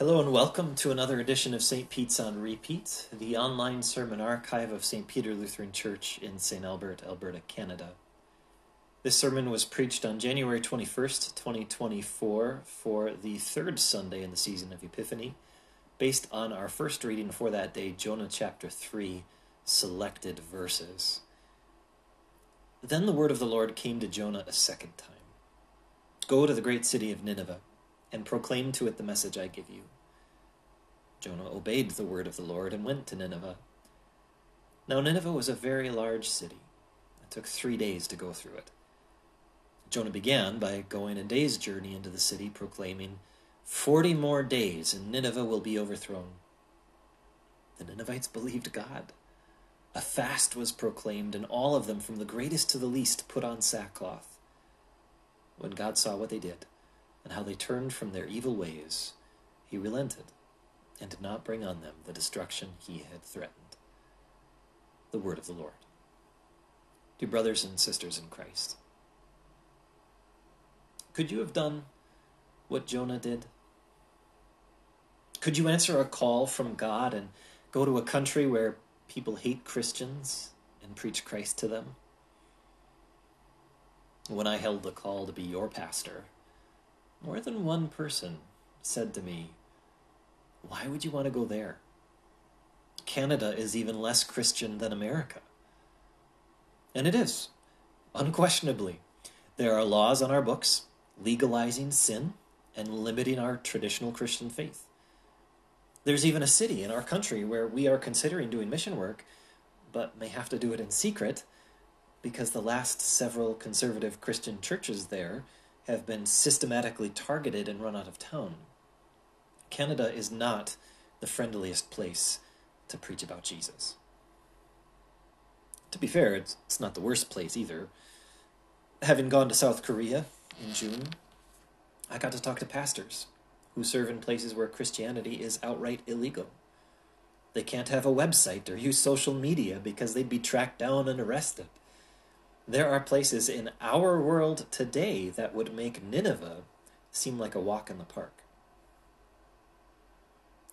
Hello and welcome to another edition of St. Pete's on Repeat, the online sermon archive of St. Peter Lutheran Church in St. Albert, Alberta, Canada. This sermon was preached on January 21st, 2024, for the third Sunday in the season of Epiphany, based on our first reading for that day, Jonah chapter 3, selected verses. Then the word of the Lord came to Jonah a second time Go to the great city of Nineveh and proclaim to it the message I give you. Jonah obeyed the word of the Lord and went to Nineveh. Now, Nineveh was a very large city. It took three days to go through it. Jonah began by going a day's journey into the city, proclaiming, Forty more days, and Nineveh will be overthrown. The Ninevites believed God. A fast was proclaimed, and all of them, from the greatest to the least, put on sackcloth. When God saw what they did, and how they turned from their evil ways, he relented and did not bring on them the destruction he had threatened. The word of the Lord. Dear brothers and sisters in Christ, could you have done what Jonah did? Could you answer a call from God and go to a country where people hate Christians and preach Christ to them? When I held the call to be your pastor, more than one person said to me, Why would you want to go there? Canada is even less Christian than America. And it is, unquestionably. There are laws on our books legalizing sin and limiting our traditional Christian faith. There's even a city in our country where we are considering doing mission work, but may have to do it in secret because the last several conservative Christian churches there have been systematically targeted and run out of town. Canada is not the friendliest place to preach about Jesus. To be fair, it's, it's not the worst place either. Having gone to South Korea in June, I got to talk to pastors who serve in places where Christianity is outright illegal. They can't have a website or use social media because they'd be tracked down and arrested. There are places in our world today that would make Nineveh seem like a walk in the park.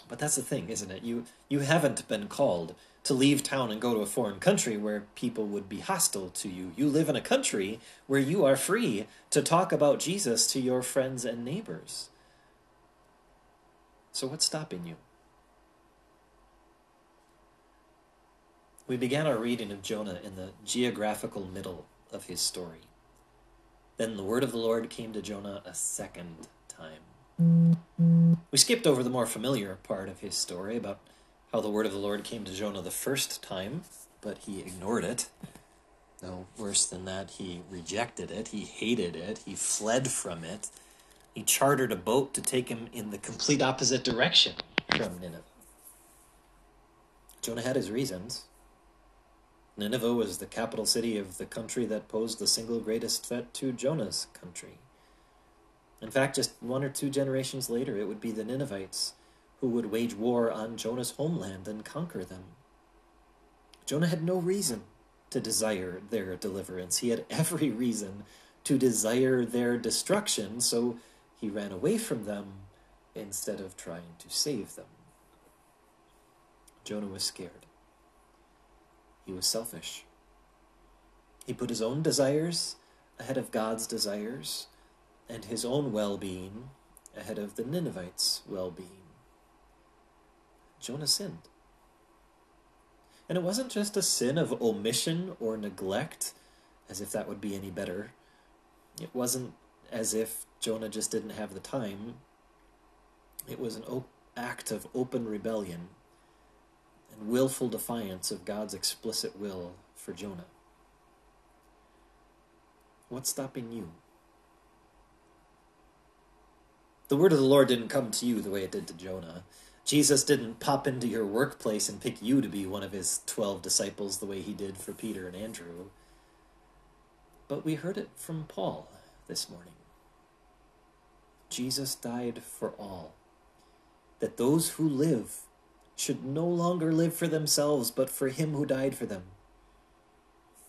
But that's the thing, isn't it? You you haven't been called to leave town and go to a foreign country where people would be hostile to you. You live in a country where you are free to talk about Jesus to your friends and neighbors. So what's stopping you? We began our reading of Jonah in the geographical middle of his story. Then the word of the Lord came to Jonah a second time. We skipped over the more familiar part of his story about how the word of the Lord came to Jonah the first time, but he ignored it. No, worse than that, he rejected it, he hated it, he fled from it. He chartered a boat to take him in the complete opposite direction from Nineveh. Jonah had his reasons. Nineveh was the capital city of the country that posed the single greatest threat to Jonah's country. In fact, just one or two generations later, it would be the Ninevites who would wage war on Jonah's homeland and conquer them. Jonah had no reason to desire their deliverance. He had every reason to desire their destruction, so he ran away from them instead of trying to save them. Jonah was scared. He was selfish. He put his own desires ahead of God's desires and his own well being ahead of the Ninevites' well being. Jonah sinned. And it wasn't just a sin of omission or neglect, as if that would be any better. It wasn't as if Jonah just didn't have the time. It was an op- act of open rebellion and willful defiance of God's explicit will for Jonah. What's stopping you? The word of the Lord didn't come to you the way it did to Jonah. Jesus didn't pop into your workplace and pick you to be one of his 12 disciples the way he did for Peter and Andrew. But we heard it from Paul this morning. Jesus died for all, that those who live should no longer live for themselves, but for him who died for them.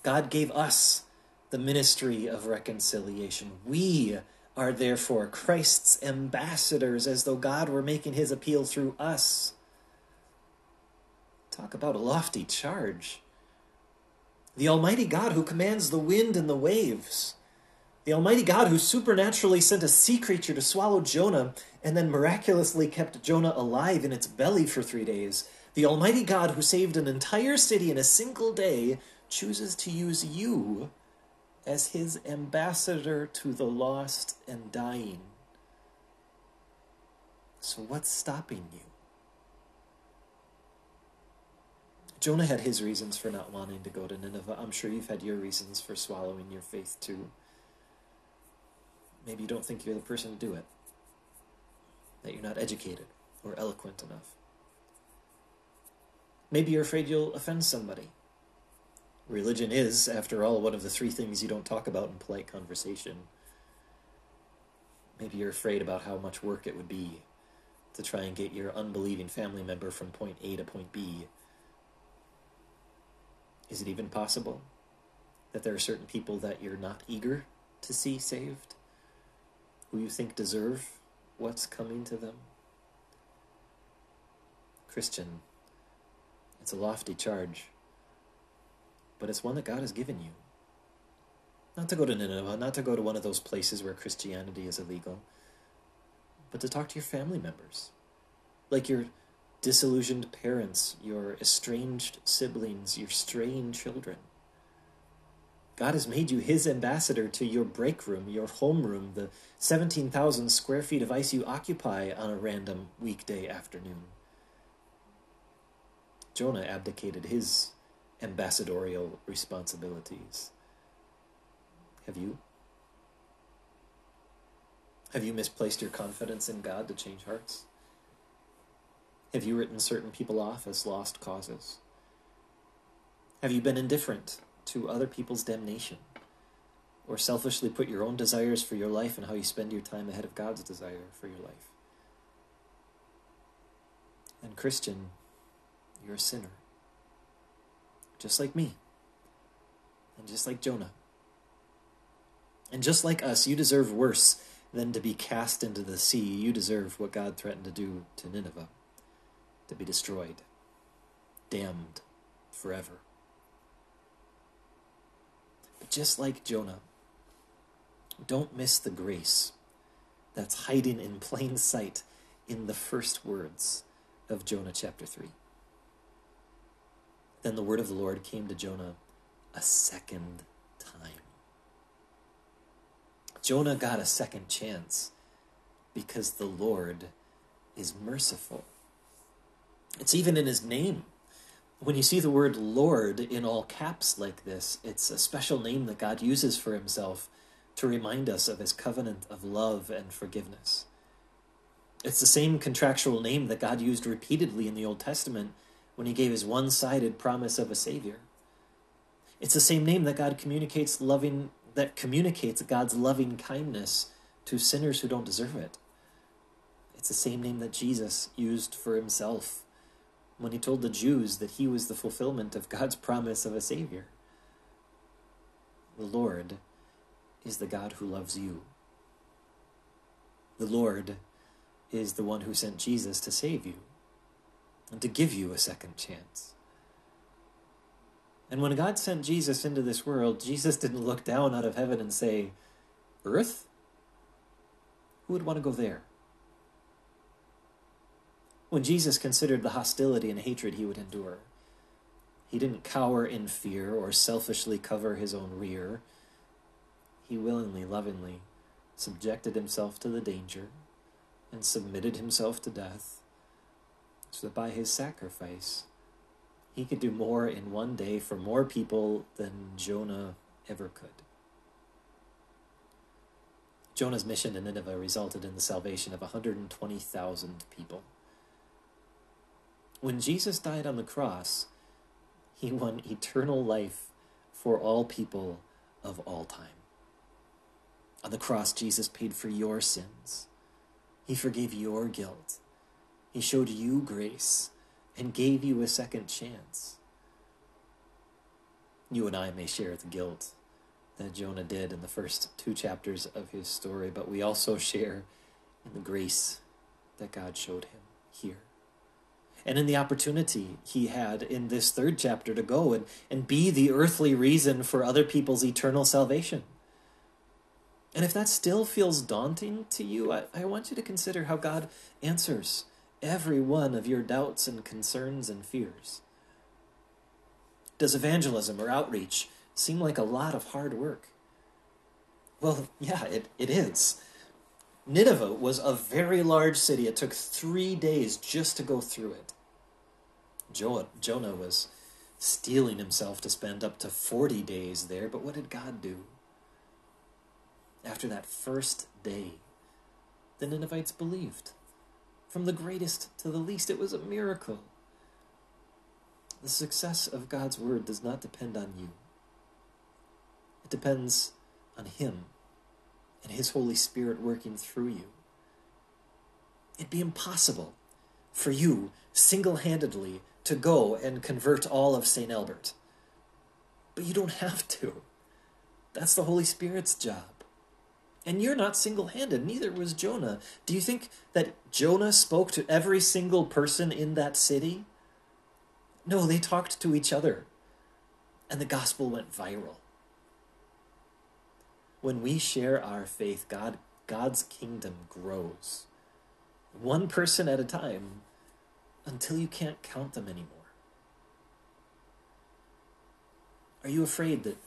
God gave us the ministry of reconciliation. We are therefore Christ's ambassadors, as though God were making his appeal through us. Talk about a lofty charge. The Almighty God who commands the wind and the waves. The Almighty God who supernaturally sent a sea creature to swallow Jonah and then miraculously kept Jonah alive in its belly for three days. The Almighty God who saved an entire city in a single day chooses to use you as his ambassador to the lost and dying. So, what's stopping you? Jonah had his reasons for not wanting to go to Nineveh. I'm sure you've had your reasons for swallowing your faith too. Maybe you don't think you're the person to do it, that you're not educated or eloquent enough. Maybe you're afraid you'll offend somebody. Religion is, after all, one of the three things you don't talk about in polite conversation. Maybe you're afraid about how much work it would be to try and get your unbelieving family member from point A to point B is it even possible that there are certain people that you're not eager to see saved, who you think deserve what's coming to them? Christian, it's a lofty charge, but it's one that God has given you. Not to go to Nineveh, not to go to one of those places where Christianity is illegal, but to talk to your family members, like your disillusioned parents, your estranged siblings, your straying children. God has made you his ambassador to your break room, your homeroom, the 17,000 square feet of ice you occupy on a random weekday afternoon. Jonah abdicated his ambassadorial responsibilities. Have you? Have you misplaced your confidence in God to change hearts? Have you written certain people off as lost causes? Have you been indifferent to other people's damnation? Or selfishly put your own desires for your life and how you spend your time ahead of God's desire for your life? And, Christian, you're a sinner. Just like me. And just like Jonah. And just like us, you deserve worse than to be cast into the sea. You deserve what God threatened to do to Nineveh to be destroyed, damned forever. Just like Jonah, don't miss the grace that's hiding in plain sight in the first words of Jonah chapter 3. Then the word of the Lord came to Jonah a second time. Jonah got a second chance because the Lord is merciful. It's even in his name. When you see the word Lord in all caps like this, it's a special name that God uses for himself to remind us of his covenant of love and forgiveness. It's the same contractual name that God used repeatedly in the Old Testament when he gave his one sided promise of a Savior. It's the same name that God communicates loving that communicates God's loving kindness to sinners who don't deserve it. It's the same name that Jesus used for himself when he told the Jews that he was the fulfillment of God's promise of a Savior. The Lord is the God who loves you. The Lord is the one who sent Jesus to save you and to give you a second chance. And when God sent Jesus into this world, Jesus didn't look down out of heaven and say, Earth? Who would want to go there? When Jesus considered the hostility and hatred he would endure. He didn't cower in fear or selfishly cover his own rear. He willingly, lovingly subjected himself to the danger and submitted himself to death so that by his sacrifice he could do more in one day for more people than Jonah ever could. Jonah's mission in Nineveh resulted in the salvation of 120,000 people. When Jesus died on the cross, he won eternal life for all people of all time. On the cross, Jesus paid for your sins. He forgave your guilt. He showed you grace and gave you a second chance. You and I may share the guilt that Jonah did in the first two chapters of his story, but we also share in the grace that God showed him here. And in the opportunity he had in this third chapter to go and, and be the earthly reason for other people's eternal salvation. And if that still feels daunting to you, I, I want you to consider how God answers every one of your doubts and concerns and fears. Does evangelism or outreach seem like a lot of hard work? Well, yeah, it, it is. Nineveh was a very large city. It took three days just to go through it. Jonah was steeling himself to spend up to 40 days there, but what did God do? After that first day, the Ninevites believed. From the greatest to the least, it was a miracle. The success of God's word does not depend on you, it depends on Him and His Holy Spirit working through you. It'd be impossible for you single handedly to go and convert all of St. Albert. But you don't have to. That's the Holy Spirit's job. And you're not single handed, neither was Jonah. Do you think that Jonah spoke to every single person in that city? No, they talked to each other. And the gospel went viral. When we share our faith, God, God's kingdom grows. One person at a time until you can't count them anymore? Are you afraid that,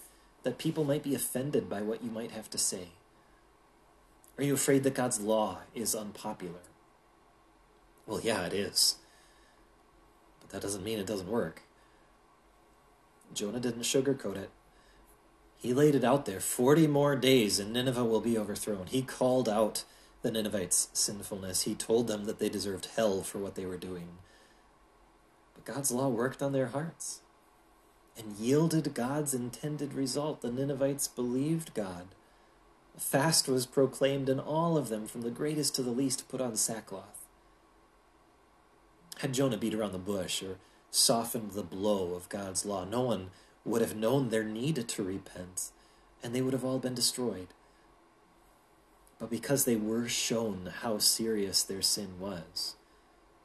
that people might be offended by what you might have to say? Are you afraid that God's law is unpopular? Well, yeah, it is. But that doesn't mean it doesn't work. Jonah didn't sugarcoat it. He laid it out there 40 more days and Nineveh will be overthrown. He called out the Ninevites' sinfulness. He told them that they deserved hell for what they were doing. God's law worked on their hearts and yielded God's intended result. The Ninevites believed God. A fast was proclaimed, and all of them, from the greatest to the least, put on sackcloth. Had Jonah beat around the bush or softened the blow of God's law, no one would have known their need to repent, and they would have all been destroyed. But because they were shown how serious their sin was,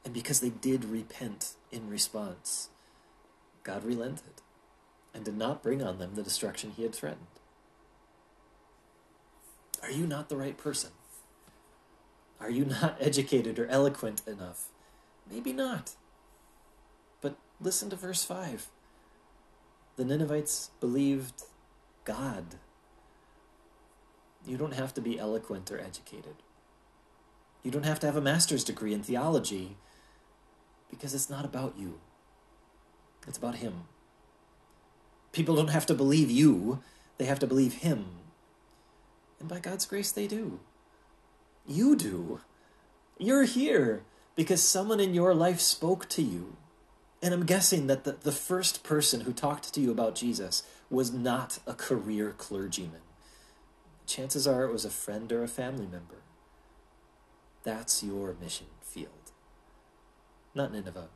and because they did repent in response, God relented and did not bring on them the destruction he had threatened. Are you not the right person? Are you not educated or eloquent enough? Maybe not. But listen to verse 5. The Ninevites believed God. You don't have to be eloquent or educated. You don't have to have a master's degree in theology because it's not about you, it's about Him. People don't have to believe you, they have to believe Him. And by God's grace, they do. You do. You're here because someone in your life spoke to you. And I'm guessing that the, the first person who talked to you about Jesus was not a career clergyman. Chances are it was a friend or a family member. That's your mission. Not Nineveh.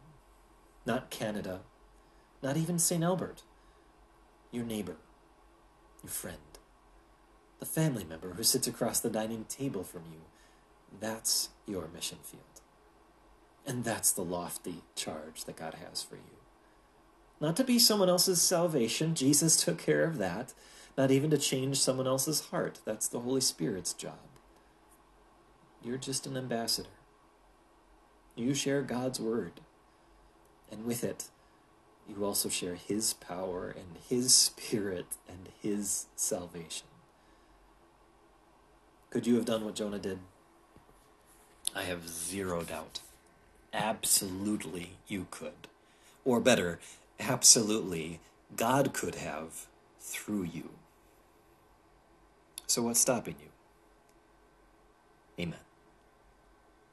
Not Canada. Not even St. Albert. Your neighbor. Your friend. The family member who sits across the dining table from you. That's your mission field. And that's the lofty charge that God has for you. Not to be someone else's salvation, Jesus took care of that. Not even to change someone else's heart, that's the Holy Spirit's job. You're just an ambassador. You share God's word, and with it, you also share His power and His Spirit and His salvation. Could you have done what Jonah did? I have zero doubt. Absolutely, you could. Or better, absolutely, God could have through you. So, what's stopping you? Amen.